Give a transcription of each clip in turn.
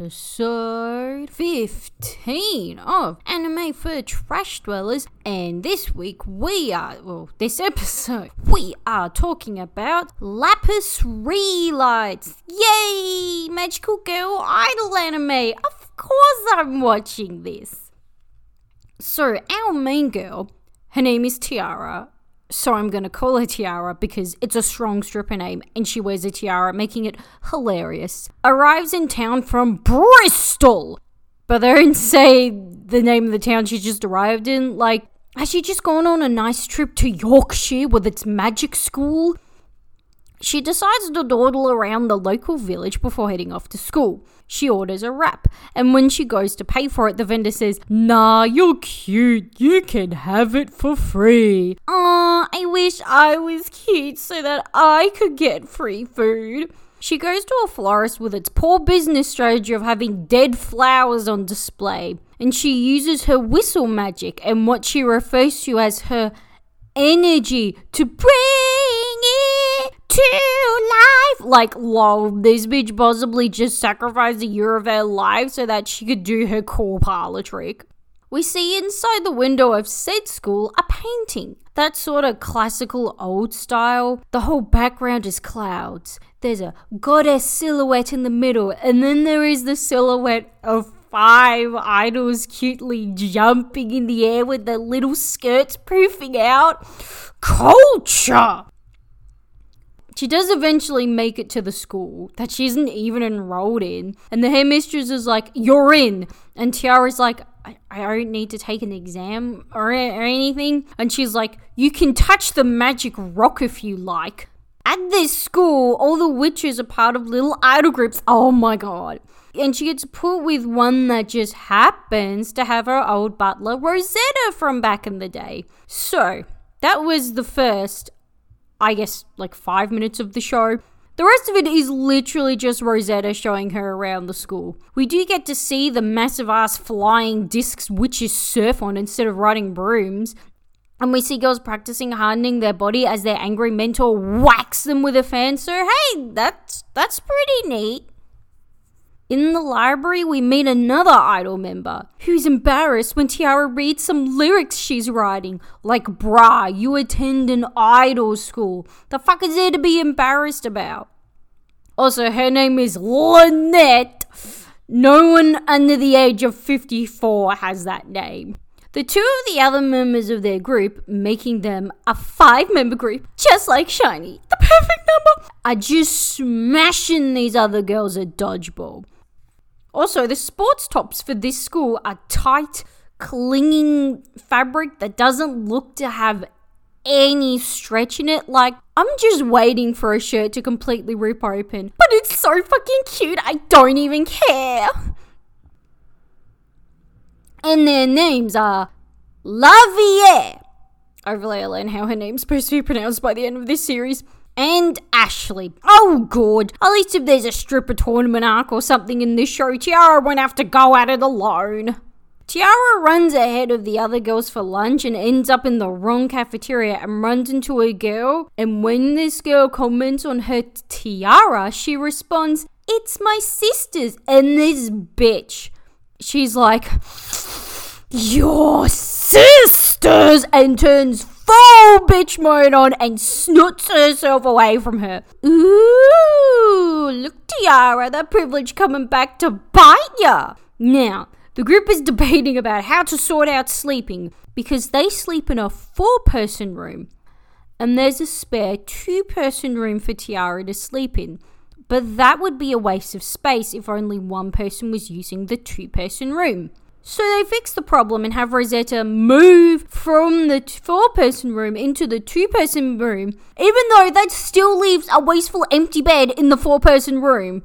episode 15 of Anime for Trash Dwellers. And this week we are, well, this episode, we are talking about Lapis Re:Lights. Yay! Magical Girl Idol anime. Of course I'm watching this. So, our main girl, her name is Tiara, so I'm going to call her Tiara because it's a strong stripper name and she wears a tiara, making it hilarious. Arrives in town from Bristol, but they don't say the name of the town she just arrived in. Like, has she just gone on a nice trip to Yorkshire with its magic school? She decides to dawdle around the local village before heading off to school. She orders a wrap, and when she goes to pay for it, the vendor says, Nah, you're cute. You can have it for free. Aw, I wish I was cute so that I could get free food. She goes to a florist with its poor business strategy of having dead flowers on display, and she uses her whistle magic and what she refers to as her energy to bring to life. Like, lol, this bitch possibly just sacrificed a year of her life so that she could do her cool parlor trick. We see inside the window of said school a painting. That sort of classical old style. The whole background is clouds. There's a goddess silhouette in the middle, and then there is the silhouette of five idols cutely jumping in the air with their little skirts poofing out. Culture! She does eventually make it to the school that she isn't even enrolled in, and the headmistress is like, You're in! And Tiara's like, I, I don't need to take an exam or, or anything. And she's like, You can touch the magic rock if you like. At this school, all the witches are part of little idol groups. Oh my god. And she gets put with one that just happens to have her old butler, Rosetta, from back in the day. So, that was the first, I guess, like five minutes of the show. The rest of it is literally just Rosetta showing her around the school. We do get to see the massive ass flying discs witches surf on instead of riding brooms. And we see girls practicing hardening their body as their angry mentor whacks them with a fan. So hey, that's that's pretty neat. In the library, we meet another idol member who's embarrassed when Tiara reads some lyrics she's writing. Like, brah, you attend an idol school. The fuck is there to be embarrassed about? Also, her name is Lynette. No one under the age of 54 has that name. The two of the other members of their group, making them a five member group, just like Shiny, the perfect number, are just smashing these other girls at dodgeball. Also, the sports tops for this school are tight, clinging fabric that doesn't look to have any stretch in it. Like, I'm just waiting for a shirt to completely rip open. But it's so fucking cute, I don't even care. And their names are Lavier. I learn how her name's supposed to be pronounced by the end of this series. And Ashley. Oh, good. At least if there's a stripper tournament arc or something in this show, Tiara won't have to go at it alone. Tiara runs ahead of the other girls for lunch and ends up in the wrong cafeteria and runs into a girl. And when this girl comments on her tiara, she responds, It's my sister's. And this bitch, she's like, Your sisters! And turns full bitch mode on and snoots herself away from her. Ooh, look, Tiara, that privilege coming back to bite ya. Now, the group is debating about how to sort out sleeping because they sleep in a four person room and there's a spare two person room for Tiara to sleep in. But that would be a waste of space if only one person was using the two person room. So they fix the problem and have Rosetta move from the four person room into the two person room, even though that still leaves a wasteful empty bed in the four person room.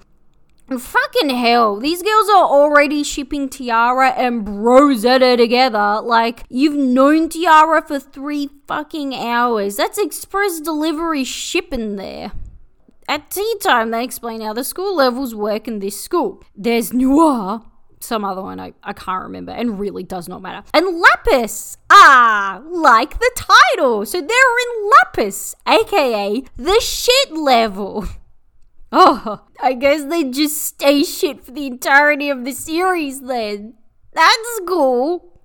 Fucking hell, these girls are already shipping Tiara and Rosetta together. Like, you've known Tiara for three fucking hours. That's express delivery shipping there. At tea time, they explain how the school levels work in this school. There's Noir, some other one I, I can't remember and really does not matter. And Lapis! Ah, like the title. So they're in Lapis, aka the shit level. Oh, I guess they just stay shit for the entirety of the series then. That's cool.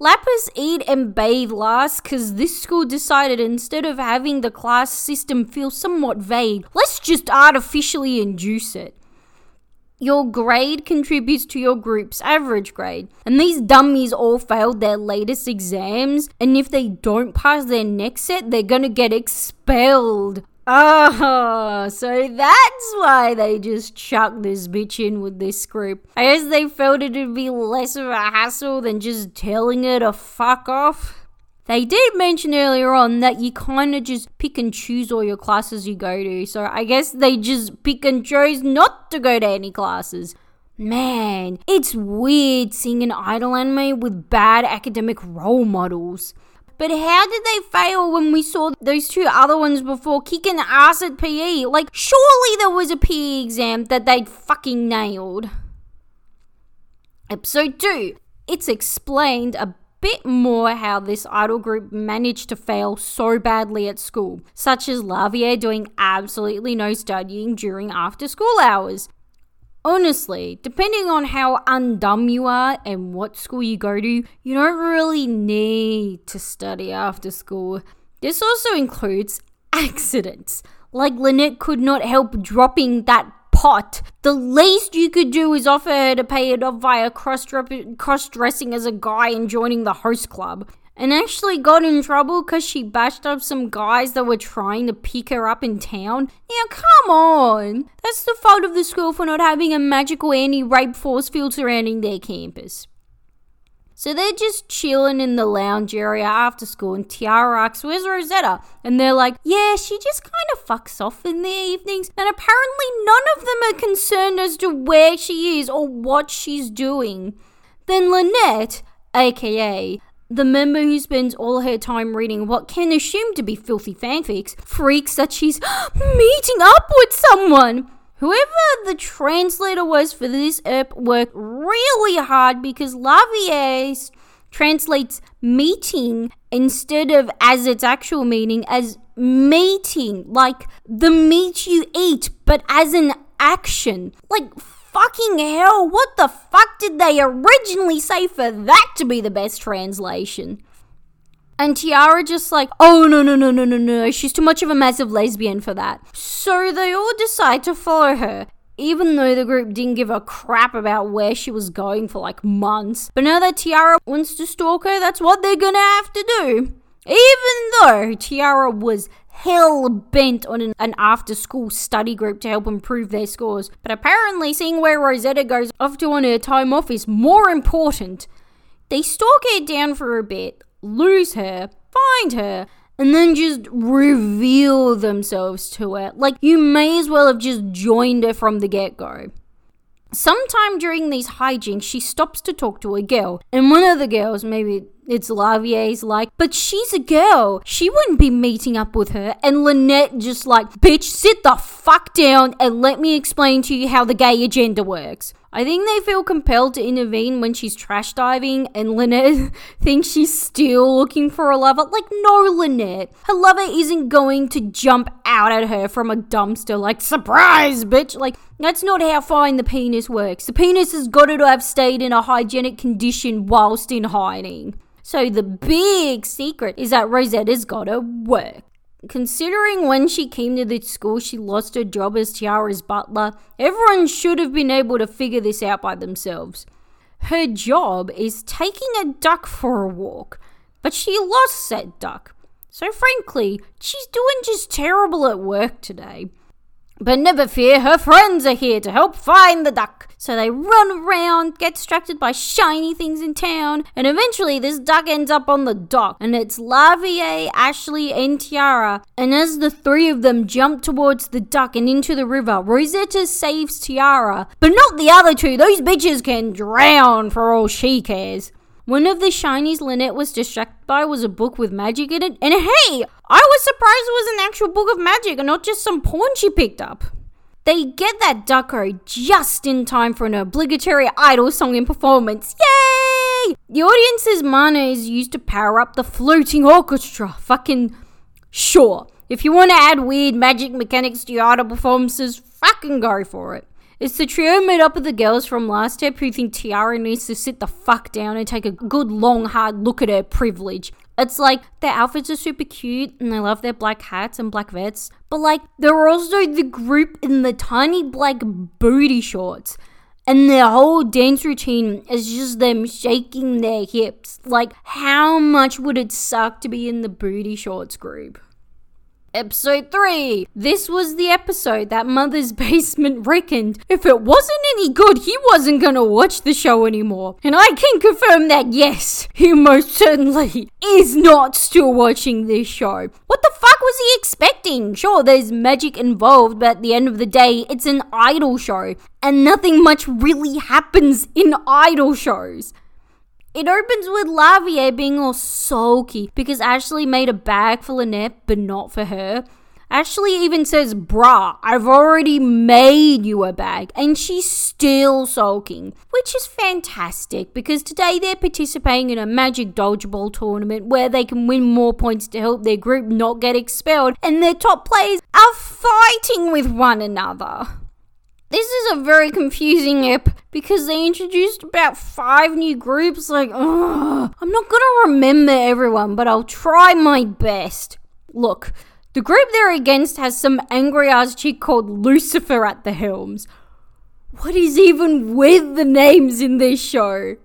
Lapis eat and bathe last because this school decided instead of having the class system feel somewhat vague, let's just artificially induce it. Your grade contributes to your group's average grade, and these dummies all failed their latest exams, and if they don't pass their next set, they're gonna get expelled. Oh, so that's why they just chucked this bitch in with this group. I guess they felt it'd be less of a hassle than just telling her to fuck off. They did mention earlier on that you kind of just pick and choose all your classes you go to, so I guess they just pick and chose not to go to any classes. Man, it's weird seeing an idol anime with bad academic role models. But how did they fail when we saw those two other ones before kicking ass at PE? Like, surely there was a PE exam that they'd fucking nailed. Episode 2. It's explained a bit more how this idol group managed to fail so badly at school, such as Lavier doing absolutely no studying during after school hours. Honestly, depending on how undumb you are and what school you go to, you don't really need to study after school. This also includes accidents. Like Lynette could not help dropping that pot. The least you could do is offer her to pay it off via cross dressing as a guy and joining the host club and actually got in trouble because she bashed up some guys that were trying to pick her up in town. Now, come on! That's the fault of the school for not having a magical anti rape force field surrounding their campus. So they're just chilling in the lounge area after school, and Tiara asks, Where's Rosetta? And they're like, Yeah, she just kind of fucks off in the evenings. And apparently, none of them are concerned as to where she is or what she's doing. Then Lynette, aka the member who spends all her time reading what can assume to be filthy fanfics freaks that she's meeting up with someone. Whoever the translator was for this ep worked really hard because Lavier translates meeting instead of as its actual meaning as meeting, like the meat you eat, but as an action. Like, fucking hell, what the fuck did they originally say for that to be the best translation? And Tiara just like, oh no, no, no, no, no, no, she's too much of a massive lesbian for that. So they all decide to follow her. Even though the group didn't give a crap about where she was going for like months. But now that Tiara wants to stalk her, that's what they're gonna have to do. Even though Tiara was hell bent on an, an after school study group to help improve their scores. But apparently, seeing where Rosetta goes off to on her time off is more important. They stalk her down for a bit, lose her, find her, and then just reveal themselves to her. Like, you may as well have just joined her from the get go. Sometime during these hijinks, she stops to talk to a girl, and one of the girls, maybe it's Lavier's like, but she's a girl. She wouldn't be meeting up with her. And Lynette just like, bitch, sit the fuck down and let me explain to you how the gay agenda works. I think they feel compelled to intervene when she's trash diving, and Lynette thinks she's still looking for a lover. Like, no, Lynette. Her lover isn't going to jump out at her from a dumpster, like, surprise, bitch. Like, that's not how fine the penis works. The penis has got to have stayed in a hygienic condition whilst in hiding. So the big secret is that Rosetta's gotta work. Considering when she came to the school she lost her job as Tiara's butler, everyone should have been able to figure this out by themselves. Her job is taking a duck for a walk, but she lost said duck. So frankly, she's doing just terrible at work today. But never fear, her friends are here to help find the duck. So they run around, get distracted by shiny things in town, and eventually this duck ends up on the dock. And it's Lavier, Ashley, and Tiara. And as the three of them jump towards the duck and into the river, Rosetta saves Tiara. But not the other two, those bitches can drown for all she cares. One of the shinies Lynette was distracted by was a book with magic in it, and hey, I was surprised it was an actual book of magic and not just some porn she picked up. They get that ducko just in time for an obligatory idol song and performance. Yay! The audience's mana is used to power up the floating orchestra. Fucking sure. If you want to add weird magic mechanics to your idol performances, fucking go for it. It's the trio made up of the girls from last step who think Tiara needs to sit the fuck down and take a good long hard look at her privilege. It's like their outfits are super cute and I love their black hats and black vests, but like they're also the group in the tiny black booty shorts. And their whole dance routine is just them shaking their hips. Like, how much would it suck to be in the booty shorts group? Episode 3. This was the episode that Mother's Basement reckoned if it wasn't any good, he wasn't gonna watch the show anymore. And I can confirm that yes, he most certainly is not still watching this show. What the fuck was he expecting? Sure, there's magic involved, but at the end of the day, it's an idol show. And nothing much really happens in idol shows. It opens with Lavier being all sulky because Ashley made a bag for Lynette, but not for her. Ashley even says, Bruh, I've already made you a bag. And she's still sulking, which is fantastic because today they're participating in a magic dodgeball tournament where they can win more points to help their group not get expelled, and their top players are fighting with one another. This is a very confusing ep because they introduced about five new groups. Like, ugh, I'm not gonna remember everyone, but I'll try my best. Look, the group they're against has some angry ass chick called Lucifer at the helms. What is even with the names in this show?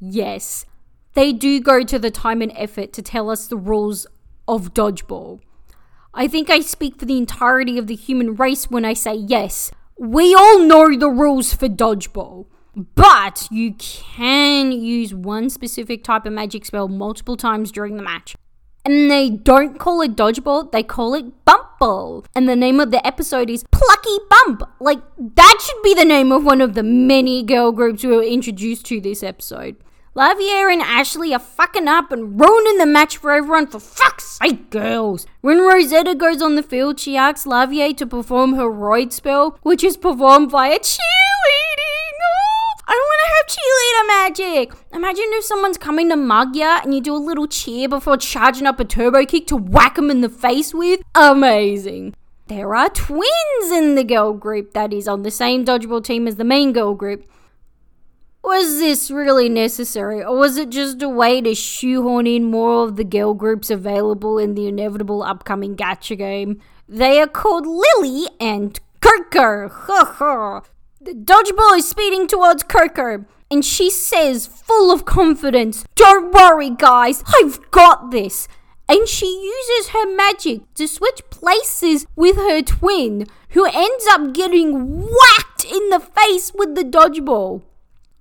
Yes, they do go to the time and effort to tell us the rules of dodgeball. I think I speak for the entirety of the human race when I say yes. We all know the rules for dodgeball, but you can use one specific type of magic spell multiple times during the match. And they don't call it dodgeball, they call it bump ball. And the name of the episode is Plucky Bump. Like, that should be the name of one of the many girl groups we were introduced to this episode. Lavier and Ashley are fucking up and ruining the match for everyone for fuck's sake, girls. When Rosetta goes on the field, she asks Lavier to perform her roid spell, which is performed via cheerleading. Oh, I want to have cheerleader magic. Imagine if someone's coming to mug ya and you do a little cheer before charging up a turbo kick to whack them in the face with. Amazing. There are twins in the girl group that is on the same dodgeball team as the main girl group. Was this really necessary, or was it just a way to shoehorn in more of the girl groups available in the inevitable upcoming gacha game? They are called Lily and Coco. the dodgeball is speeding towards Coco, and she says, full of confidence, Don't worry, guys, I've got this. And she uses her magic to switch places with her twin, who ends up getting whacked in the face with the dodgeball.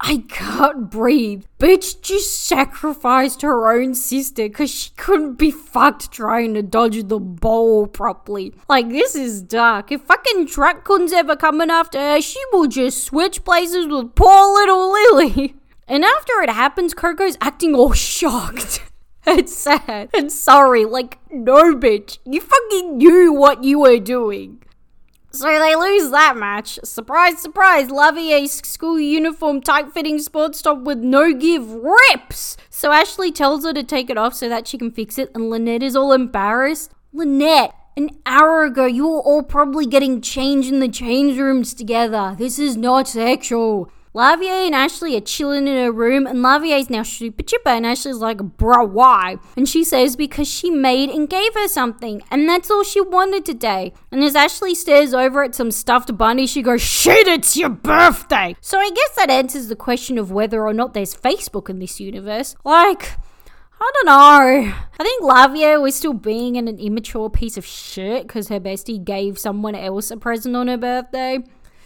I can't breathe. Bitch just sacrificed her own sister because she couldn't be fucked trying to dodge the ball properly. Like, this is dark. If fucking Dracun's ever coming after her, she will just switch places with poor little Lily. And after it happens, Coco's acting all shocked. It's sad and sorry. Like, no, bitch. You fucking knew what you were doing. So they lose that match. Surprise, surprise, Lavier's school uniform tight fitting sports top with no give rips. So Ashley tells her to take it off so that she can fix it, and Lynette is all embarrassed. Lynette, an hour ago, you were all probably getting changed in the change rooms together. This is not sexual. Lavier and Ashley are chilling in her room, and Lavier's now super chipper, and Ashley's like, bruh, why? And she says because she made and gave her something, and that's all she wanted today. And as Ashley stares over at some stuffed bunny, she goes, shit, it's your birthday! So I guess that answers the question of whether or not there's Facebook in this universe. Like, I don't know. I think Lavier was still being an immature piece of shit because her bestie gave someone else a present on her birthday.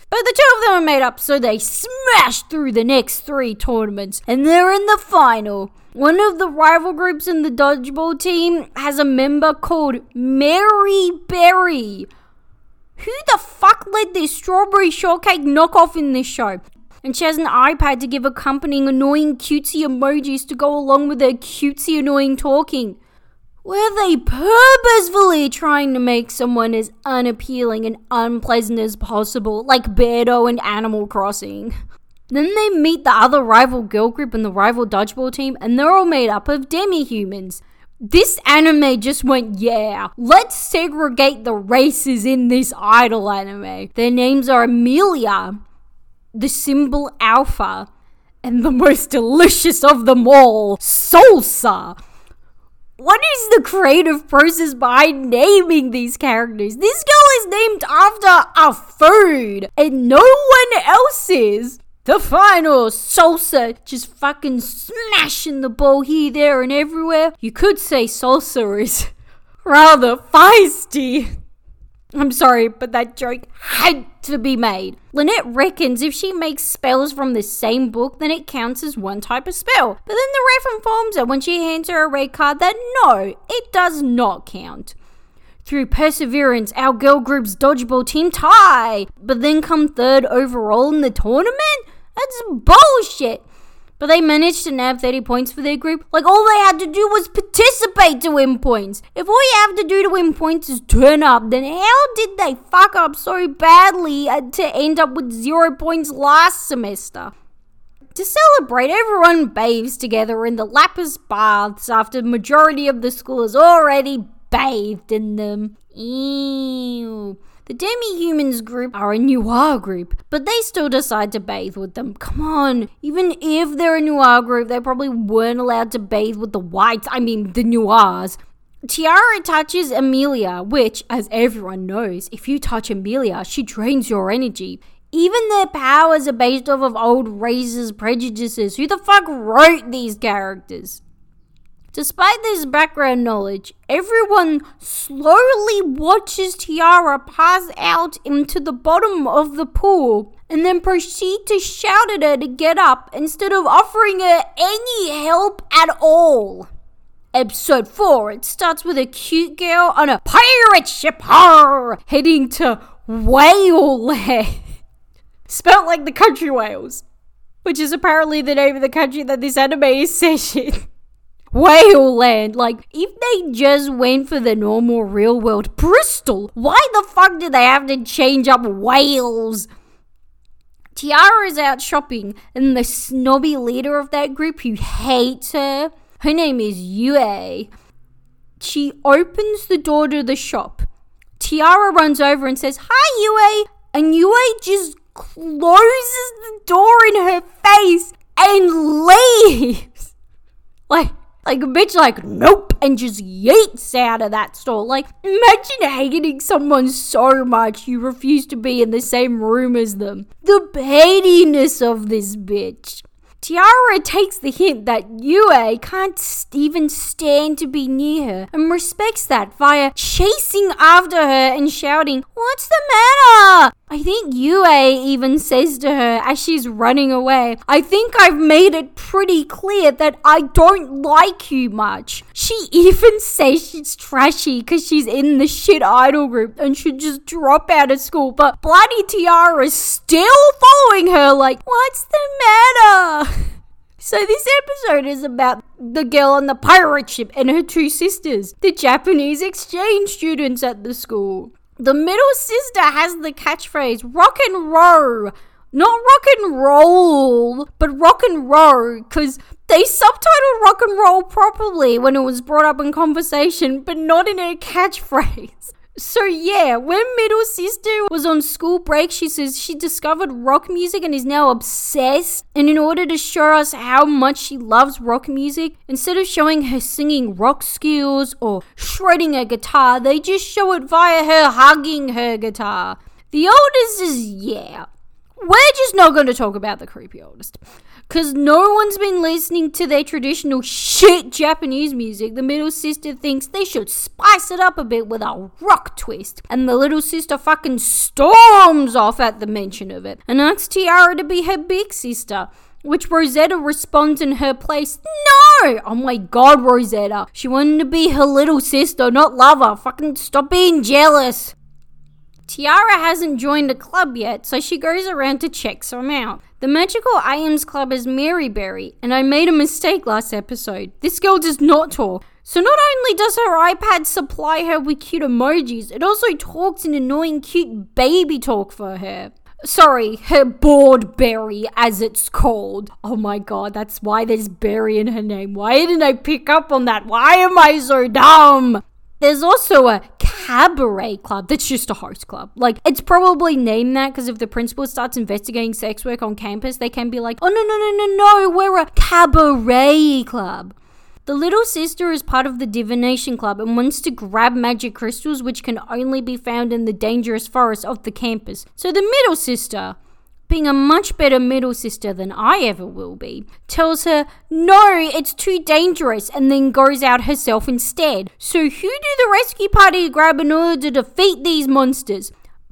But the two of them are made up, so they smash through the next three tournaments, and they're in the final. One of the rival groups in the dodgeball team has a member called Mary Berry. Who the fuck led this strawberry shortcake knockoff in this show? And she has an iPad to give accompanying annoying cutesy emojis to go along with her cutesy annoying talking. Were they purposefully trying to make someone as unappealing and unpleasant as possible, like Beardo and Animal Crossing? Then they meet the other rival girl group and the rival dodgeball team, and they're all made up of demi humans. This anime just went, yeah, let's segregate the races in this idol anime. Their names are Amelia, the symbol Alpha, and the most delicious of them all, Salsa. What is the creative process behind naming these characters? This girl is named after a food, and no one else is. The final salsa just fucking smashing the ball here, there, and everywhere. You could say salsa is rather feisty. I'm sorry, but that joke had to be made. Lynette reckons if she makes spells from the same book, then it counts as one type of spell. But then the ref informs her when she hands her a red card that no, it does not count. Through perseverance, our girl group's dodgeball team tie, but then come third overall in the tournament? That's bullshit. But they managed to nab 30 points for their group. Like, all they had to do was participate to win points. If all you have to do to win points is turn up, then how did they fuck up so badly uh, to end up with zero points last semester? To celebrate, everyone bathes together in the Lapis baths after the majority of the school has already bathed in them. Ew. The demi-humans group are a noir group, but they still decide to bathe with them. Come on, even if they're a noir group, they probably weren't allowed to bathe with the whites, I mean the noirs. Tiara touches Amelia, which, as everyone knows, if you touch Amelia, she drains your energy. Even their powers are based off of old races' prejudices. Who the fuck wrote these characters? Despite this background knowledge, everyone slowly watches Tiara pass out into the bottom of the pool and then proceed to shout at her to get up instead of offering her any help at all. Episode 4, it starts with a cute girl on a pirate ship arr, heading to Whale Land. Spelt like the country Wales, which is apparently the name of the country that this anime is set in. Whale Land. Like, if they just went for the normal real world Bristol, why the fuck do they have to change up Wales? Tiara is out shopping, and the snobby leader of that group who hates her, her name is Yue. She opens the door to the shop. Tiara runs over and says, Hi, Yue! And Yue just closes the door in her face and leaves. Like, like a bitch, like, nope, and just yeets out of that store. Like, imagine hating someone so much you refuse to be in the same room as them. The pettiness of this bitch. Tiara takes the hint that Yue can't even stand to be near her and respects that via chasing after her and shouting, What's the matter? I think Yue even says to her as she's running away, I think I've made it pretty clear that I don't like you much. She even says she's trashy because she's in the shit idol group and should just drop out of school, but bloody Tiara's still following her like, what's the matter? So this episode is about the girl on the pirate ship and her two sisters, the Japanese exchange students at the school. The middle sister has the catchphrase rock and roll. Not rock and roll, but rock and roll, because they subtitled rock and roll properly when it was brought up in conversation, but not in a catchphrase. So yeah, when middle sister was on school break, she says she discovered rock music and is now obsessed. And in order to show us how much she loves rock music, instead of showing her singing rock skills or shredding a guitar, they just show it via her hugging her guitar. The oldest is yeah. We're just not going to talk about the creepy oldest. Because no one's been listening to their traditional shit Japanese music, the middle sister thinks they should spice it up a bit with a rock twist. And the little sister fucking storms off at the mention of it and asks Tiara to be her big sister. Which Rosetta responds in her place, No! Oh my god, Rosetta. She wanted to be her little sister, not lover. Fucking stop being jealous. Tiara hasn't joined a club yet, so she goes around to check some out. The Magical Items Club is Maryberry, and I made a mistake last episode. This girl does not talk. So not only does her iPad supply her with cute emojis, it also talks in annoying cute baby talk for her. Sorry, her bored berry, as it's called. Oh my god, that's why there's berry in her name. Why didn't I pick up on that? Why am I so dumb? There's also a cabaret club that's just a host club. Like, it's probably named that because if the principal starts investigating sex work on campus, they can be like, oh, no, no, no, no, no, we're a cabaret club. The little sister is part of the divination club and wants to grab magic crystals, which can only be found in the dangerous forest of the campus. So the middle sister being a much better middle sister than I ever will be, tells her, No, it's too dangerous, and then goes out herself instead. So, who do the rescue party grab in order to defeat these monsters?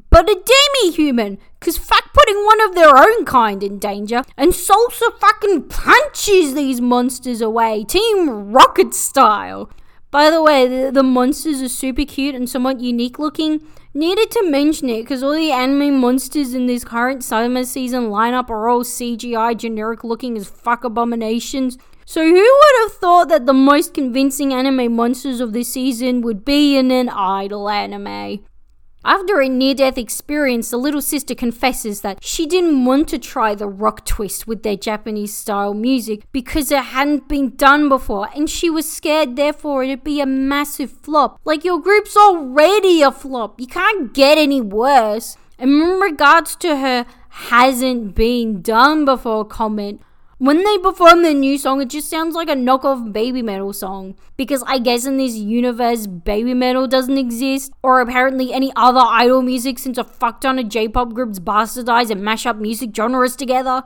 But a demi human, because fuck putting one of their own kind in danger, and Salsa fucking punches these monsters away, Team Rocket style. By the way, the, the monsters are super cute and somewhat unique looking Needed to mention it because all the anime monsters in this current summer season lineup are all CGI generic looking as fuck abominations. So who would have thought that the most convincing anime monsters of this season would be in an idol anime? After a near death experience, the little sister confesses that she didn't want to try the rock twist with their Japanese style music because it hadn't been done before and she was scared, therefore, it'd be a massive flop. Like, your group's already a flop, you can't get any worse. And in regards to her hasn't been done before comment, when they perform the new song, it just sounds like a knockoff Babymetal song. Because I guess in this universe, Babymetal doesn't exist, or apparently any other idol music since a fuck ton of J pop groups bastardize and mash up music genres together.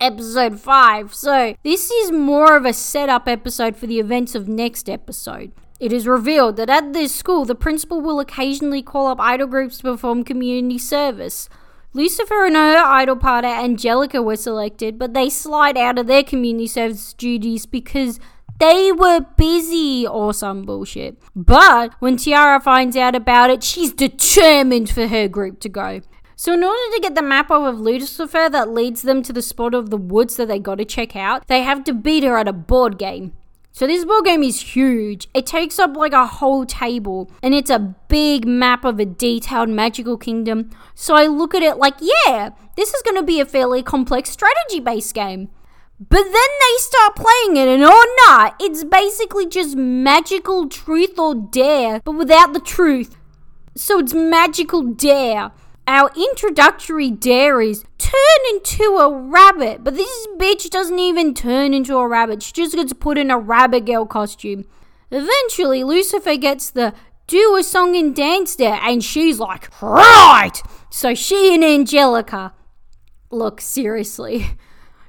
Episode 5. So, this is more of a setup episode for the events of next episode. It is revealed that at this school, the principal will occasionally call up idol groups to perform community service. Lucifer and her idol partner Angelica were selected, but they slide out of their community service duties because they were busy or some bullshit. But when Tiara finds out about it, she's determined for her group to go. So, in order to get the map off of Lucifer that leads them to the spot of the woods that they gotta check out, they have to beat her at a board game. So this board game is huge. It takes up like a whole table and it's a big map of a detailed magical kingdom. So I look at it like, yeah, this is going to be a fairly complex strategy based game. But then they start playing it and oh no, it's basically just magical truth or dare, but without the truth. So it's magical dare our introductory dairies turn into a rabbit. But this bitch doesn't even turn into a rabbit. She just gets put in a rabbit girl costume. Eventually, Lucifer gets the do a song and dance there, and she's like, right! So she and Angelica. Look, seriously.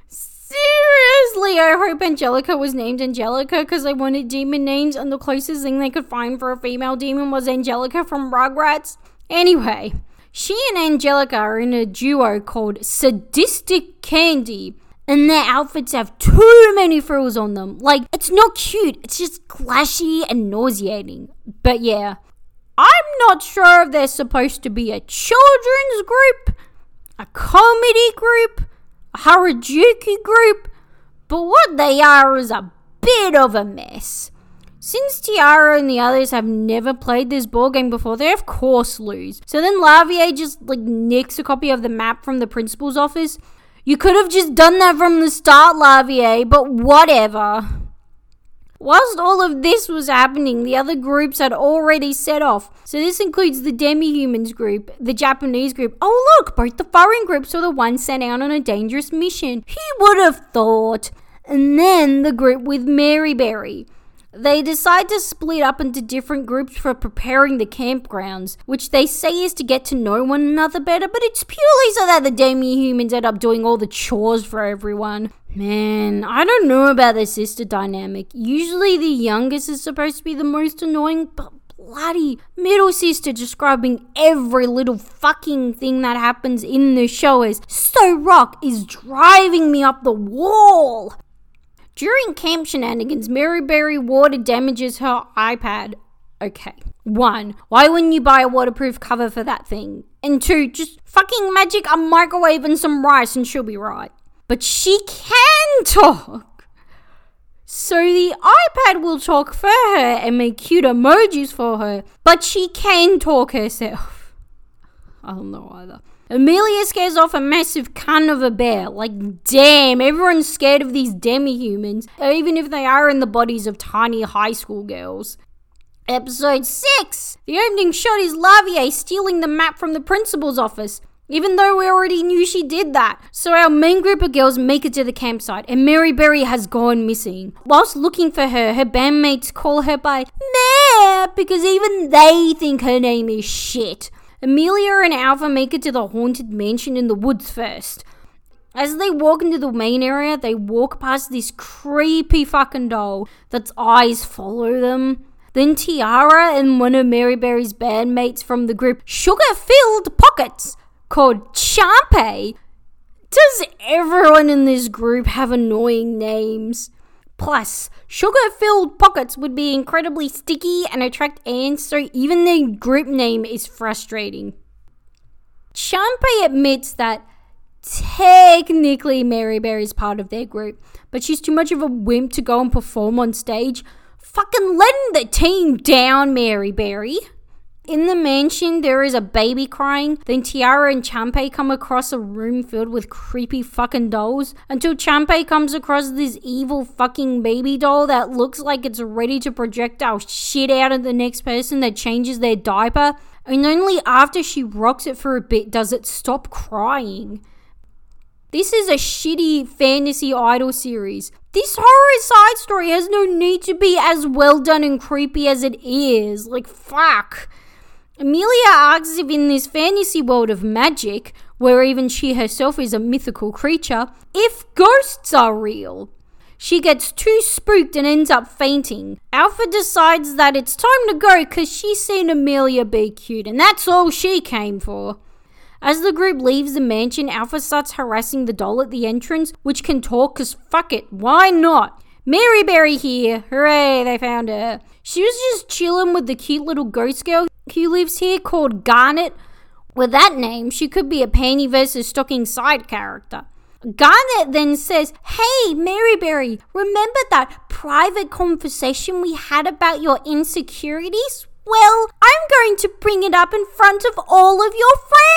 Seriously, I hope Angelica was named Angelica because I wanted demon names, and the closest thing they could find for a female demon was Angelica from Rugrats. Anyway, she and Angelica are in a duo called Sadistic Candy, and their outfits have too many frills on them. Like, it's not cute, it's just clashy and nauseating. But yeah, I'm not sure if they're supposed to be a children's group, a comedy group, a Harajuku group, but what they are is a bit of a mess. Since Tiara and the others have never played this board game before, they of course lose. So then Lavier just like nicks a copy of the map from the principal's office. You could have just done that from the start, Lavier, but whatever. Whilst all of this was happening, the other groups had already set off. So this includes the demi-humans group, the Japanese group. Oh look, both the foreign groups were the ones sent out on a dangerous mission. He would have thought? And then the group with Mary Berry. They decide to split up into different groups for preparing the campgrounds, which they say is to get to know one another better, but it's purely so that the demi humans end up doing all the chores for everyone. Man, I don't know about the sister dynamic. Usually the youngest is supposed to be the most annoying, but bloody middle sister describing every little fucking thing that happens in the show as so rock is driving me up the wall. During camp shenanigans, Mary Berry water damages her iPad. Okay. One, why wouldn't you buy a waterproof cover for that thing? And two, just fucking magic a microwave and some rice and she'll be right. But she can talk. So the iPad will talk for her and make cute emojis for her, but she can talk herself. I don't know either. Amelia scares off a massive cunt of a bear. Like, damn, everyone's scared of these demi humans, even if they are in the bodies of tiny high school girls. Episode 6! The opening shot is Lavier stealing the map from the principal's office. Even though we already knew she did that. So our main group of girls make it to the campsite and Mary Berry has gone missing. Whilst looking for her, her bandmates call her by Mare because even they think her name is shit. Amelia and Alpha make it to the haunted mansion in the woods first. As they walk into the main area, they walk past this creepy fucking doll that's eyes follow them. Then Tiara and one of Mary Berry's bandmates from the group Sugar Filled Pockets called Champe. Does everyone in this group have annoying names? Plus, sugar filled pockets would be incredibly sticky and attract ants, so even the group name is frustrating. Champe admits that technically Mary Berry is part of their group, but she's too much of a wimp to go and perform on stage. Fucking letting the team down, Mary Berry. In the mansion, there is a baby crying. Then Tiara and Champe come across a room filled with creepy fucking dolls until Champe comes across this evil fucking baby doll that looks like it's ready to projectile shit out of the next person that changes their diaper. And only after she rocks it for a bit does it stop crying. This is a shitty fantasy idol series. This horror side story has no need to be as well done and creepy as it is. Like, fuck. Amelia asks if in this fantasy world of magic, where even she herself is a mythical creature, if ghosts are real. She gets too spooked and ends up fainting. Alpha decides that it's time to go because she's seen Amelia be cute and that's all she came for. As the group leaves the mansion, Alpha starts harassing the doll at the entrance, which can talk because fuck it, why not? Mary Berry here, hooray, they found her. She was just chilling with the cute little ghost girl who lives here called Garnet. With that name, she could be a panty versus stocking side character. Garnet then says, Hey, Maryberry, remember that private conversation we had about your insecurities? Well, I'm going to bring it up in front of all of your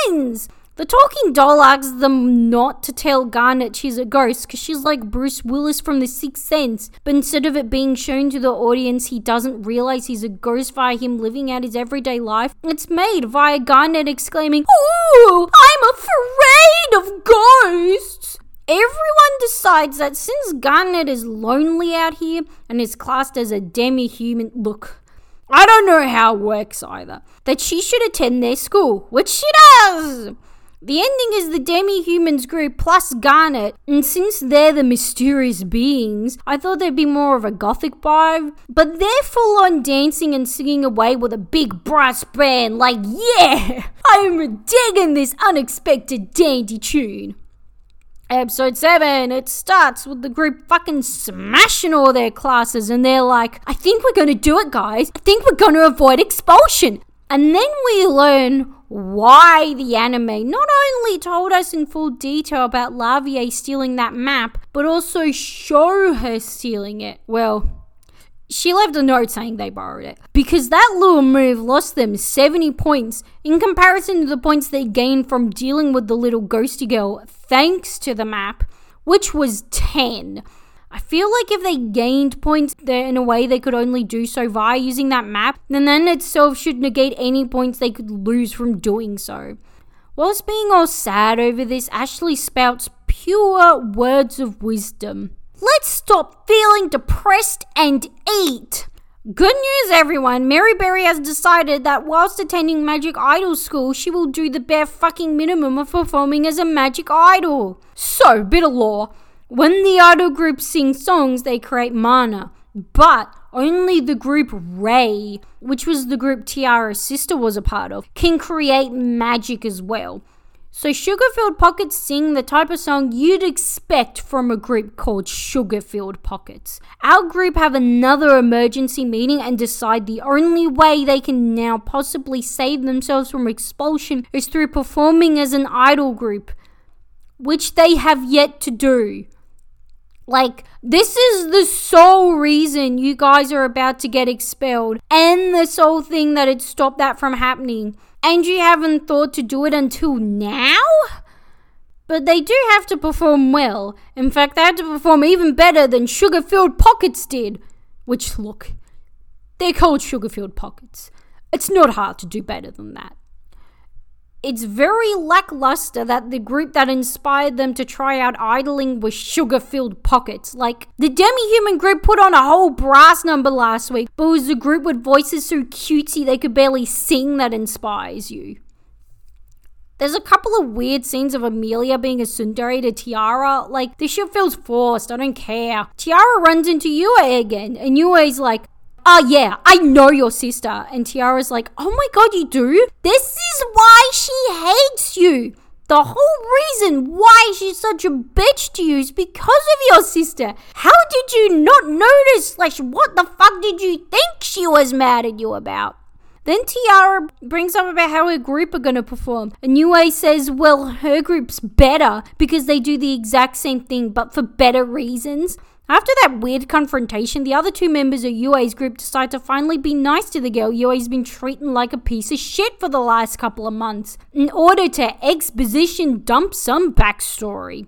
friends. The talking doll asks them not to tell Garnet she's a ghost because she's like Bruce Willis from The Sixth Sense. But instead of it being shown to the audience, he doesn't realize he's a ghost via him living out his everyday life. It's made via Garnet exclaiming, Ooh, I'm afraid of ghosts! Everyone decides that since Garnet is lonely out here and is classed as a demi human, look, I don't know how it works either, that she should attend their school, which she does! The ending is the demi humans group plus Garnet, and since they're the mysterious beings, I thought they'd be more of a gothic vibe. But they're full on dancing and singing away with a big brass band, like, yeah! I'm digging this unexpected dandy tune. Episode 7, it starts with the group fucking smashing all their classes, and they're like, I think we're gonna do it, guys. I think we're gonna avoid expulsion. And then we learn why the anime not only told us in full detail about Lavier stealing that map, but also show her stealing it. Well, she left a note saying they borrowed it. Because that little move lost them 70 points in comparison to the points they gained from dealing with the little ghosty girl thanks to the map, which was 10. I feel like if they gained points there in a way they could only do so via using that map, then that itself should negate any points they could lose from doing so. Whilst being all sad over this, Ashley spouts pure words of wisdom. Let's stop feeling depressed and eat! Good news, everyone! Mary Berry has decided that whilst attending Magic Idol school, she will do the bare fucking minimum of performing as a magic idol. So, bit of law. When the idol group sings songs, they create mana, but only the group Ray, which was the group Tiara's sister was a part of, can create magic as well. So Sugarfilled Pockets sing the type of song you'd expect from a group called Sugarfilled Pockets. Our group have another emergency meeting and decide the only way they can now possibly save themselves from expulsion is through performing as an idol group, which they have yet to do. Like, this is the sole reason you guys are about to get expelled, and the sole thing that had stopped that from happening. and you haven't thought to do it until now? But they do have to perform well. In fact, they had to perform even better than Sugar Filled Pockets did. Which, look, they're called Sugar Filled Pockets. It's not hard to do better than that it's very lackluster that the group that inspired them to try out idling was sugar filled pockets. Like, the demi human group put on a whole brass number last week, but it was the group with voices so cutesy they could barely sing that inspires you. There's a couple of weird scenes of Amelia being a tsundere to Tiara. Like, this shit feels forced. I don't care. Tiara runs into Yue again, and Yue's like, oh yeah, I know your sister. And Tiara's like, oh my god, you do? This is why The whole reason why she's such a bitch to you is because of your sister. How did you not notice? Like, what the fuck did you think she was mad at you about? Then Tiara brings up about how her group are going to perform. And Yue says, well, her group's better because they do the exact same thing but for better reasons. After that weird confrontation, the other two members of Yue's group decide to finally be nice to the girl Yue's been treating like a piece of shit for the last couple of months, in order to exposition dump some backstory.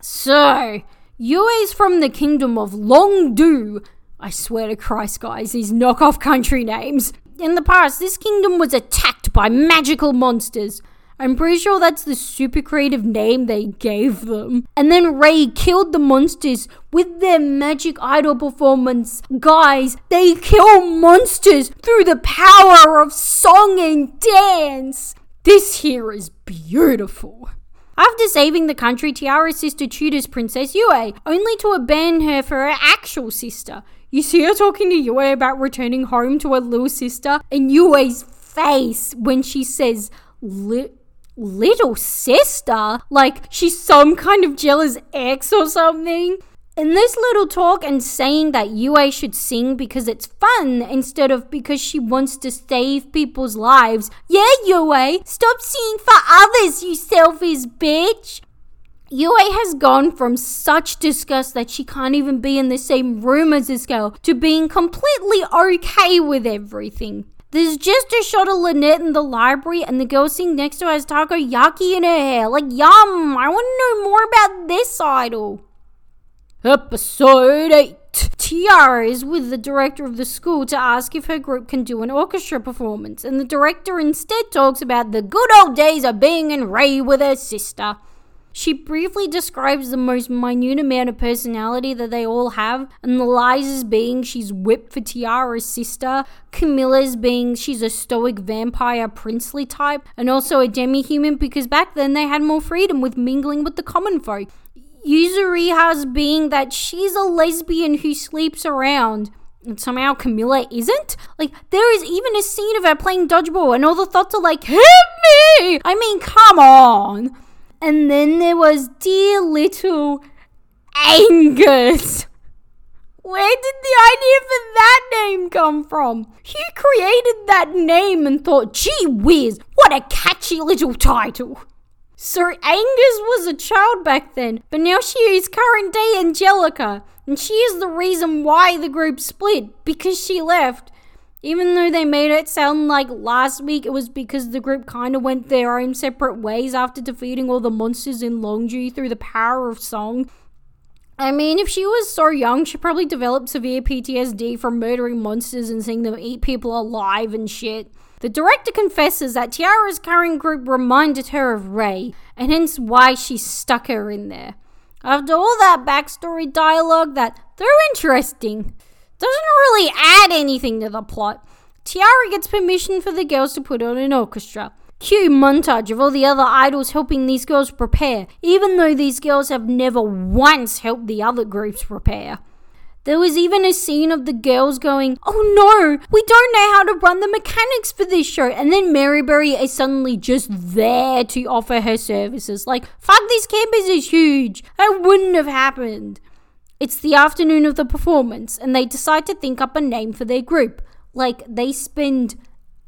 So, Yue's from the kingdom of Longdu. I swear to Christ, guys, these knockoff country names. In the past, this kingdom was attacked by magical monsters. I'm pretty sure that's the super creative name they gave them. And then Ray killed the monsters with their magic idol performance. Guys, they kill monsters through the power of song and dance. This here is beautiful. After saving the country, Tiara's sister tutors Princess Yue, only to abandon her for her actual sister. You see her talking to Yue about returning home to her little sister, and Yue's face when she says, little sister? Like she's some kind of jealous ex or something? In this little talk and saying that Yue should sing because it's fun instead of because she wants to save people's lives. Yeah, Yue, stop singing for others, you selfish bitch. Yue has gone from such disgust that she can't even be in the same room as this girl to being completely okay with everything. There's just a shot of Lynette in the library, and the girl sitting next to her has takoyaki in her hair. Like, yum! I want to know more about this idol. Episode 8 Tiara is with the director of the school to ask if her group can do an orchestra performance, and the director instead talks about the good old days of being in Ray with her sister. She briefly describes the most minute amount of personality that they all have, and the lies being she's whipped for Tiara's sister, Camilla's being she's a stoic vampire princely type, and also a demi human because back then they had more freedom with mingling with the common folk. Yuzuriha's being that she's a lesbian who sleeps around. And somehow Camilla isn't? Like, there is even a scene of her playing dodgeball, and all the thoughts are like, hit me! I mean, come on! And then there was dear little Angus. Where did the idea for that name come from? Who created that name and thought, gee whiz, what a catchy little title? So Angus was a child back then, but now she is current day Angelica, and she is the reason why the group split, because she left. Even though they made it sound like last week it was because the group kind of went their own separate ways after defeating all the monsters in Longju through the power of song. I mean, if she was so young, she probably developed severe PTSD from murdering monsters and seeing them eat people alive and shit. The director confesses that Tiara's current group reminded her of Ray, and hence why she stuck her in there. After all that backstory dialogue, that though interesting, doesn't really add anything to the plot. Tiara gets permission for the girls to put on an orchestra. Cue montage of all the other idols helping these girls prepare, even though these girls have never once helped the other groups prepare. There was even a scene of the girls going, Oh no, we don't know how to run the mechanics for this show. And then Maryberry is suddenly just there to offer her services. Like, fuck, this campus is huge. That wouldn't have happened. It's the afternoon of the performance, and they decide to think up a name for their group. Like, they spend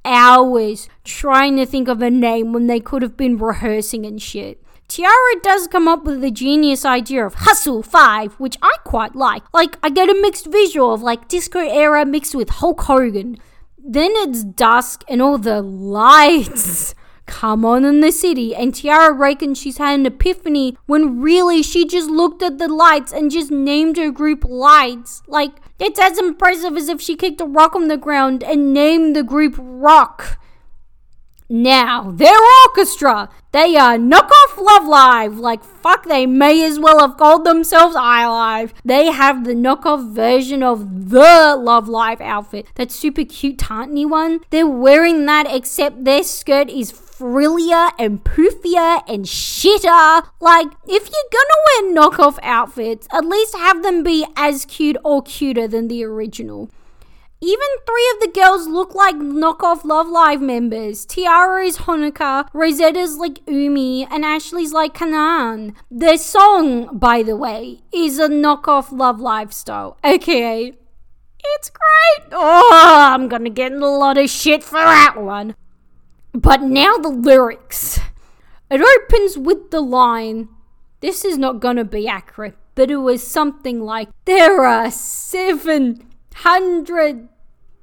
hours trying to think of a name when they could have been rehearsing and shit. Tiara does come up with the genius idea of Hustle 5, which I quite like. Like, I get a mixed visual of like disco era mixed with Hulk Hogan. Then it's dusk and all the lights come on in the city, and Tiara reckons she's had an epiphany when really she just looked at the lights and just named her group Lights. Like, it's as impressive as if she kicked a rock on the ground and named the group Rock. Now, their orchestra, they are knockoff Love Live. Like, fuck, they may as well have called themselves I Live. They have the knockoff version of the Love Live outfit. That super cute tartany one. They're wearing that, except their skirt is frillier and poofier and shitter. Like, if you're gonna wear knockoff outfits, at least have them be as cute or cuter than the original. Even three of the girls look like knockoff Love Live members. Tiara is Honoka, Rosetta's like Umi, and Ashley's like Kanan. Their song, by the way, is a knockoff Love Live style. Okay. It's great. Oh, I'm gonna get a lot of shit for that one. But now the lyrics. It opens with the line this is not gonna be accurate, but it was something like there are seven hundred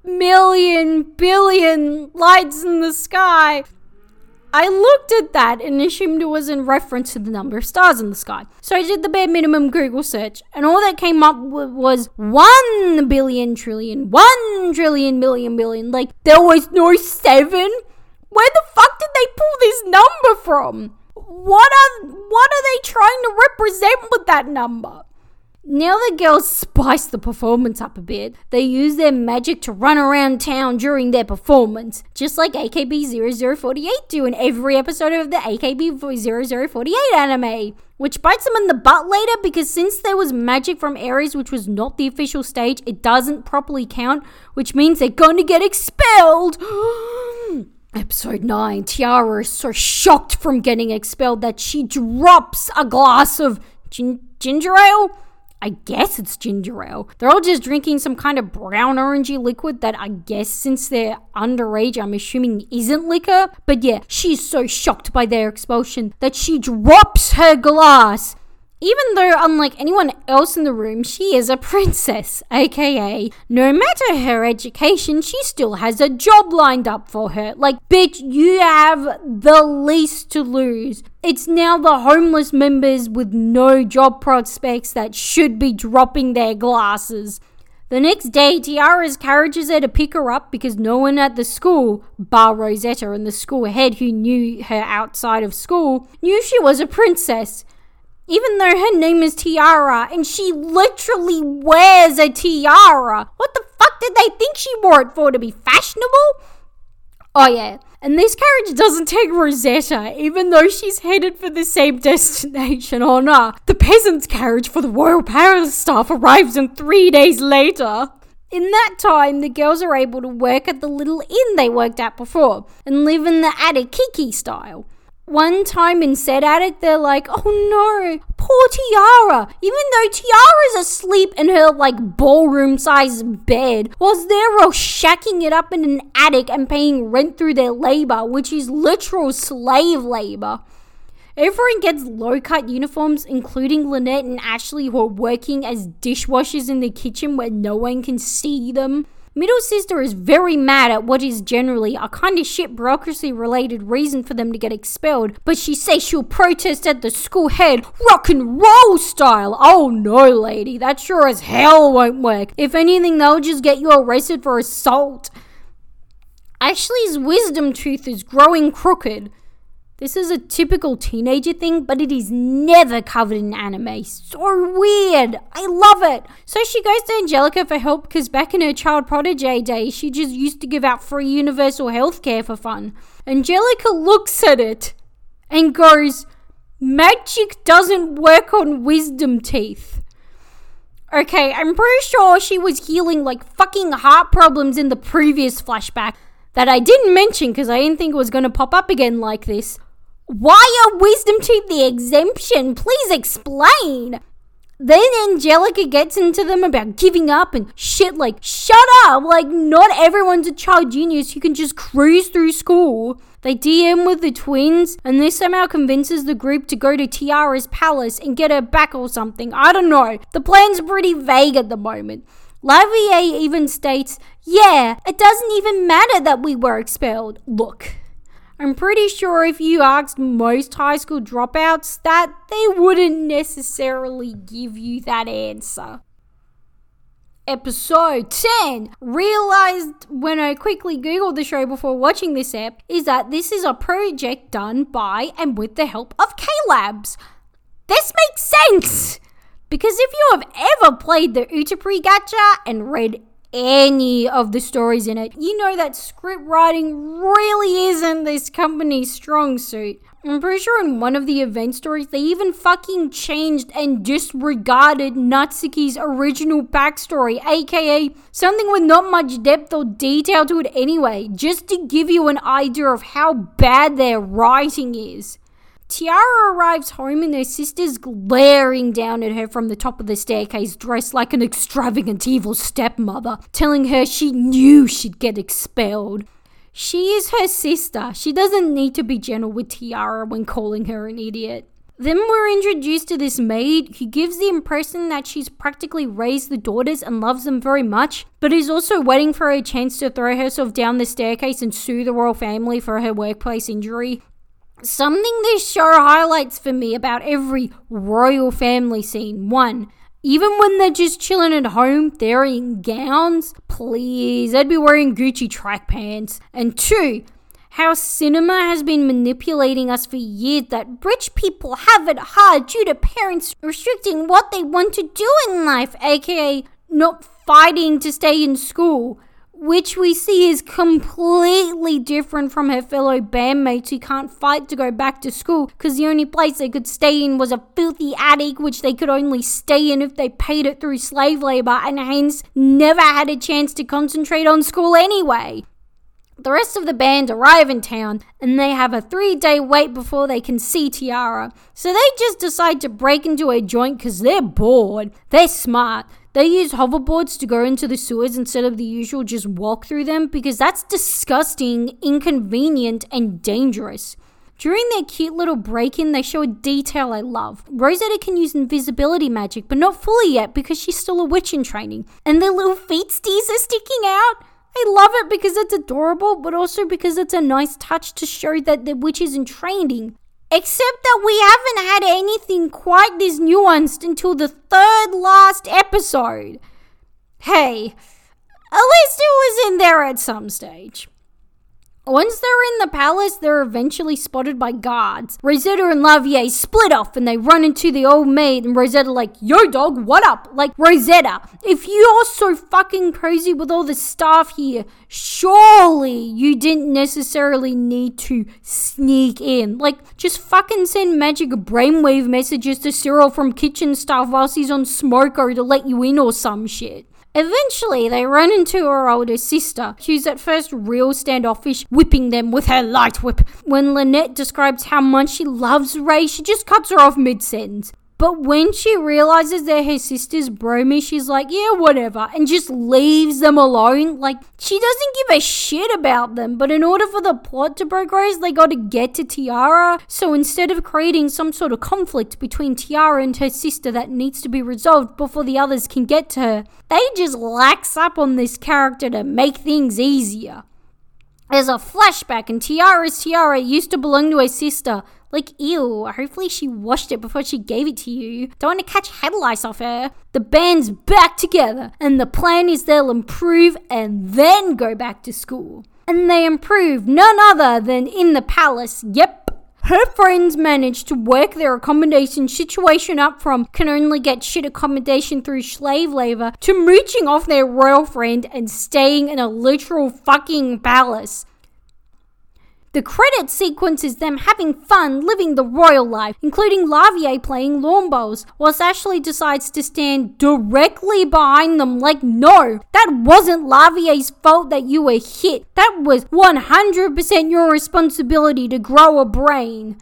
million billion lights in the sky. I looked at that and assumed it was in reference to the number of stars in the sky. So I did the bare minimum Google search, and all that came up was 1 billion trillion, 1 trillion million billion. Like, there was no 7? Where the fuck did they pull this number from? What are what are they trying to represent with that number? Now the girls spice the performance up a bit. They use their magic to run around town during their performance, just like AKB 0048 do in every episode of the AKB 0048 anime. Which bites them in the butt later because since there was magic from Aries, which was not the official stage, it doesn't properly count, which means they're going to get expelled. Episode 9 Tiara is so shocked from getting expelled that she drops a glass of gin- ginger ale I guess it's ginger ale. They're all just drinking some kind of brown orangey liquid that I guess since they're underage, I'm assuming isn't liquor. But yeah, she's so shocked by their expulsion that she drops her glass even though, unlike anyone else in the room, she is a princess, aka, no matter her education, she still has a job lined up for her. Like, bitch, you have the least to lose. It's now the homeless members with no job prospects that should be dropping their glasses. The next day, Tiara's carriages her to pick her up because no one at the school, bar Rosetta and the school head who knew her outside of school, knew she was a princess even though her name is Tiara and she literally wears a tiara. What the fuck did they think she wore it for? To be fashionable? Oh, yeah. And this carriage doesn't take Rosetta, even though she's headed for the same destination. Oh, no. The peasant's carriage for the royal palace staff arrives in three days later. In that time, the girls are able to work at the little inn they worked at before and live in the attic Kiki style. One time in said attic, they're like, oh no, poor Tiara. Even though Tiara's asleep in her like ballroom sized bed, whilst they're all shacking it up in an attic and paying rent through their labor, which is literal slave labor. Everyone gets low cut uniforms, including Lynette and Ashley, who are working as dishwashers in the kitchen where no one can see them. Middle sister is very mad at what is generally a kind of shit bureaucracy related reason for them to get expelled, but she says she'll protest at the school head rock and roll style. Oh no, lady, that sure as hell won't work. If anything, they'll just get you arrested for assault. Ashley's wisdom tooth is growing crooked. This is a typical teenager thing, but it is never covered in anime. So weird. I love it. So she goes to Angelica for help because back in her child prodigy days, she just used to give out free universal healthcare for fun. Angelica looks at it and goes, Magic doesn't work on wisdom teeth. Okay, I'm pretty sure she was healing like fucking heart problems in the previous flashback that I didn't mention because I didn't think it was going to pop up again like this. Why are wisdom teeth the exemption? Please explain. Then Angelica gets into them about giving up and shit like, shut up! Like, not everyone's a child genius who can just cruise through school. They DM with the twins, and this somehow convinces the group to go to Tiara's palace and get her back or something. I don't know. The plan's pretty vague at the moment. Lavier even states, Yeah, it doesn't even matter that we were expelled. Look, I'm pretty sure if you asked most high school dropouts that, they wouldn't necessarily give you that answer. Episode 10 realized when I quickly googled the show before watching this app is that this is a project done by and with the help of K Labs. This makes sense! Because if you have ever played the Utapri Gacha and read any of the stories in it, you know that script writing really isn't this company's strong suit. I'm pretty sure in one of the event stories, they even fucking changed and disregarded Natsuki's original backstory, aka something with not much depth or detail to it anyway, just to give you an idea of how bad their writing is. Tiara arrives home and her sister's glaring down at her from the top of the staircase, dressed like an extravagant evil stepmother, telling her she knew she'd get expelled. She is her sister. She doesn't need to be gentle with Tiara when calling her an idiot. Then we're introduced to this maid who gives the impression that she's practically raised the daughters and loves them very much, but is also waiting for a chance to throw herself down the staircase and sue the royal family for her workplace injury. Something this show highlights for me about every royal family scene. One, even when they're just chilling at home, they're in gowns. Please, they'd be wearing Gucci track pants. And two, how cinema has been manipulating us for years that rich people have it hard due to parents restricting what they want to do in life, aka not fighting to stay in school which we see is completely different from her fellow bandmates who can't fight to go back to school because the only place they could stay in was a filthy attic which they could only stay in if they paid it through slave labor and hence never had a chance to concentrate on school anyway. The rest of the band arrive in town and they have a three day wait before they can see Tiara. So they just decide to break into a joint because they're bored. They're smart. They use hoverboards to go into the sewers instead of the usual just walk through them because that's disgusting, inconvenient, and dangerous. During their cute little break in, they show a detail I love. Rosetta can use invisibility magic, but not fully yet because she's still a witch in training. And their little feet stees are sticking out. I love it because it's adorable, but also because it's a nice touch to show that the witch is in training. Except that we haven't had anything quite this nuanced until the third last episode. Hey, at least it was in there at some stage. Once they're in the palace, they're eventually spotted by guards. Rosetta and Lavier split off and they run into the old maid and Rosetta like, Yo dog, what up? Like, Rosetta, if you're so fucking crazy with all the staff here, surely you didn't necessarily need to sneak in. Like, just fucking send magic brainwave messages to Cyril from kitchen staff whilst he's on Smoko to let you in or some shit. Eventually, they run into her older sister, who's at first real standoffish, whipping them with her light whip. When Lynette describes how much she loves Ray, she just cuts her off mid sentence. But when she realizes they're her sister's bromy, she's like, yeah, whatever, and just leaves them alone. Like, she doesn't give a shit about them, but in order for the plot to progress, they gotta get to Tiara. So instead of creating some sort of conflict between Tiara and her sister that needs to be resolved before the others can get to her, they just lax up on this character to make things easier. There's a flashback, and Tiara's tiara used to belong to her sister. Like, ew, hopefully she washed it before she gave it to you. Don't want to catch head lice off her. The band's back together, and the plan is they'll improve and then go back to school. And they improve none other than in the palace. Yep, her friends managed to work their accommodation situation up from can only get shit accommodation through slave labor to mooching off their royal friend and staying in a literal fucking palace. The credit sequence is them having fun living the royal life, including Lavier playing lawn bowls, whilst Ashley decides to stand directly behind them like, no, that wasn't Lavier's fault that you were hit. That was 100% your responsibility to grow a brain.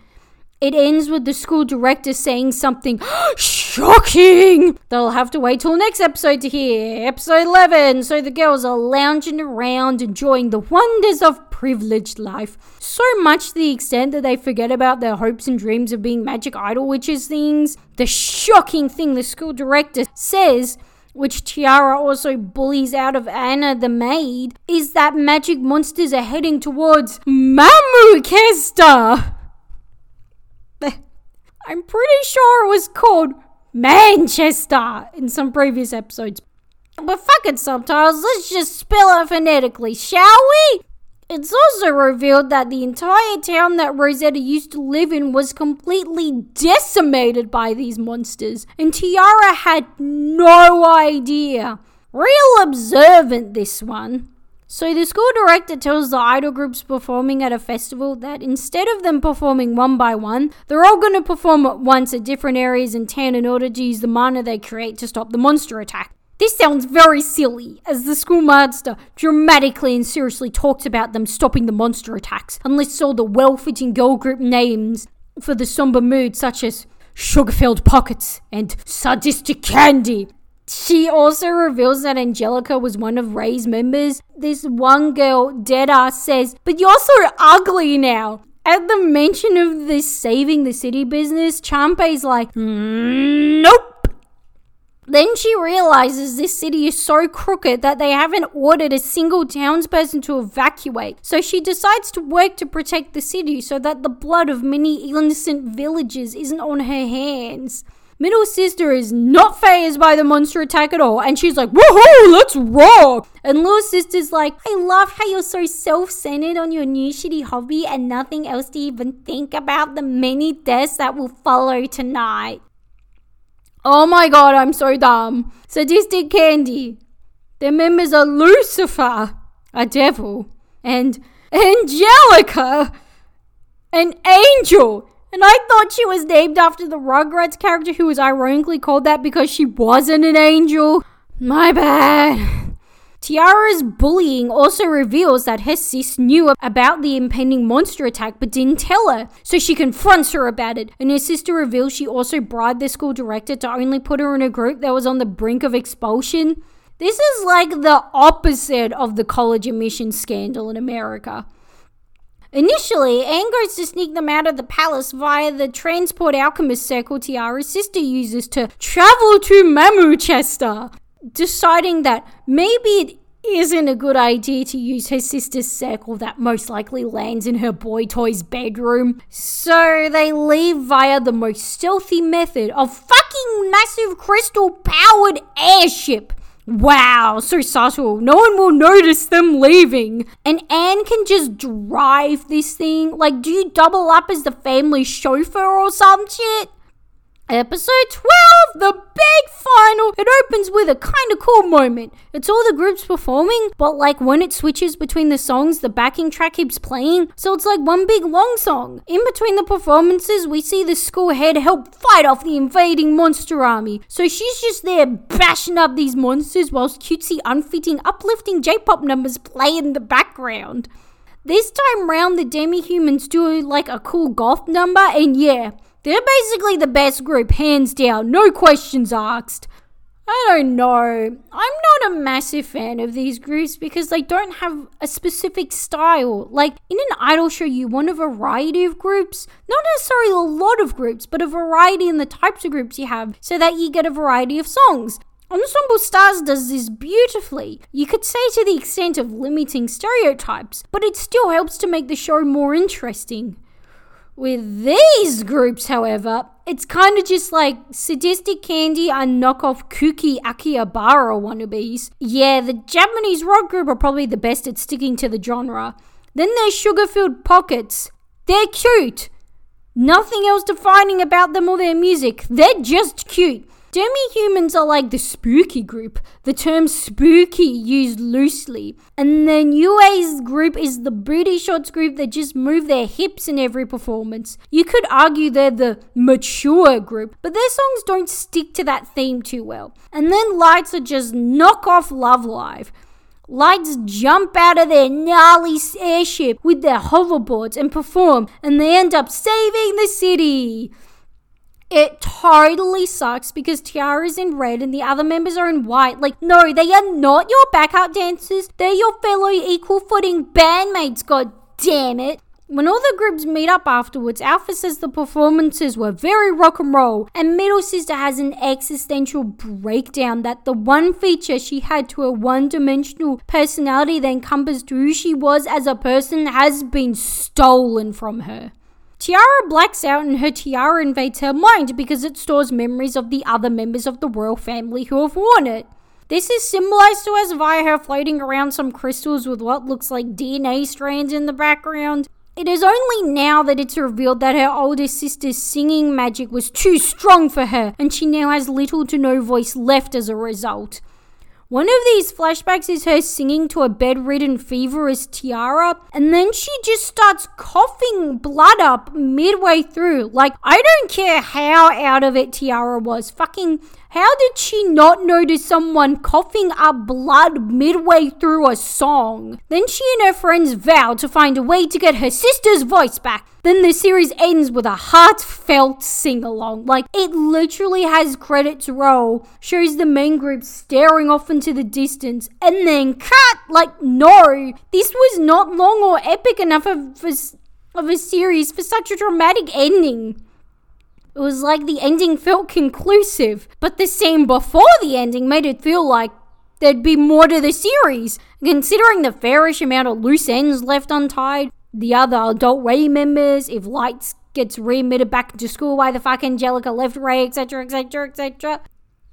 It ends with the school director saying something shocking. They'll have to wait till next episode to hear. Episode 11. So the girls are lounging around enjoying the wonders of privileged life. So much to the extent that they forget about their hopes and dreams of being magic idol witches things. The shocking thing the school director says which Tiara also bullies out of Anna the maid, is that magic monsters are heading towards Mamu Mamuchester. I'm pretty sure it was called Manchester in some previous episodes. But fucking subtitles, let's just spell it phonetically, shall we? It's also revealed that the entire town that Rosetta used to live in was completely decimated by these monsters, and Tiara had no idea. Real observant, this one. So the school director tells the idol groups performing at a festival that instead of them performing one by one, they're all going to perform at once at different areas in town in order to use the mana they create to stop the monster attack. This sounds very silly, as the schoolmaster dramatically and seriously talks about them stopping the monster attacks and lists all the well fitting girl group names for the somber mood, such as Sugar-filled Pockets and Sadistic Candy. She also reveals that Angelica was one of Ray's members. This one girl, Deadass, says, But you're so ugly now. At the mention of this saving the city business, Champei's like, "Mm, Nope. Then she realizes this city is so crooked that they haven't ordered a single townsperson to evacuate. So she decides to work to protect the city so that the blood of many innocent villagers isn't on her hands. Middle sister is not phased by the monster attack at all, and she's like, Woohoo, let's rock! And little sister's like, I love how you're so self centered on your new shitty hobby and nothing else to even think about the many deaths that will follow tonight. Oh my god, I'm so dumb. Sadistic Candy. Their members are Lucifer, a devil, and Angelica, an angel. And I thought she was named after the Rugrats character who was ironically called that because she wasn't an angel. My bad. Tiara's bullying also reveals that her sis knew about the impending monster attack but didn't tell her, so she confronts her about it. And her sister reveals she also bribed the school director to only put her in a group that was on the brink of expulsion. This is like the opposite of the college admission scandal in America. Initially, Anne goes to sneak them out of the palace via the transport alchemist circle Tiara's sister uses to travel to Mamuchester, deciding that maybe it isn't a good idea to use her sister's circle that most likely lands in her boy toy's bedroom. So they leave via the most stealthy method of fucking massive crystal powered airship. Wow, so subtle. No one will notice them leaving. And Anne can just drive this thing. Like, do you double up as the family chauffeur or some shit? Episode 12, the big final. It opens with a kind of cool moment. It's all the groups performing, but like when it switches between the songs, the backing track keeps playing, so it's like one big long song. In between the performances, we see the school head help fight off the invading monster army. So she's just there bashing up these monsters whilst cutesy, unfitting, uplifting J pop numbers play in the background. This time round, the demi humans do like a cool goth number, and yeah, they're basically the best group, hands down, no questions asked. I don't know. I'm not a massive fan of these groups because they don't have a specific style. Like in an idol show, you want a variety of groups, not necessarily a lot of groups, but a variety in the types of groups you have so that you get a variety of songs. Ensemble Stars does this beautifully. You could say to the extent of limiting stereotypes, but it still helps to make the show more interesting. With these groups, however, it's kind of just like Sadistic Candy and knockoff kooky Akihabara wannabes. Yeah, the Japanese rock group are probably the best at sticking to the genre. Then there's Sugar-filled Pockets. They're cute. Nothing else defining about them or their music. They're just cute. Demi humans are like the spooky group, the term spooky used loosely. And then Yue's group is the booty shots group that just move their hips in every performance. You could argue they're the mature group, but their songs don't stick to that theme too well. And then Lights are just knock off Love Live. Lights jump out of their gnarly airship with their hoverboards and perform, and they end up saving the city. It totally sucks because Tiara's in red and the other members are in white. Like, no, they are not your backup dancers. They're your fellow equal footing bandmates, god damn it. When all the groups meet up afterwards, Alpha says the performances were very rock and roll, and Middle Sister has an existential breakdown that the one feature she had to her one dimensional personality that encompassed who she was as a person has been stolen from her. Tiara blacks out and her tiara invades her mind because it stores memories of the other members of the royal family who have worn it. This is symbolized to us via her floating around some crystals with what looks like DNA strands in the background. It is only now that it's revealed that her older sister's singing magic was too strong for her, and she now has little to no voice left as a result. One of these flashbacks is her singing to a bedridden feverous Tiara, and then she just starts coughing blood up midway through. Like, I don't care how out of it Tiara was. Fucking how did she not notice someone coughing up blood midway through a song? Then she and her friends vow to find a way to get her sister's voice back. Then the series ends with a heartfelt sing along. Like, it literally has credits roll, shows the main group staring off into the distance, and then cut! Like, no! This was not long or epic enough of, of a series for such a dramatic ending. It was like the ending felt conclusive, but the scene before the ending made it feel like there'd be more to the series. Considering the fairish amount of loose ends left untied, the other adult Ray members, if Lights gets readmitted back to school, why the fuck Angelica left Ray, etc., etc., etc.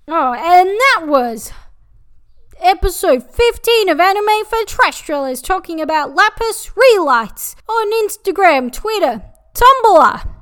Oh, and that was episode 15 of Anime for Trashdwellers talking about Lapis Re:Lights on Instagram, Twitter, Tumblr.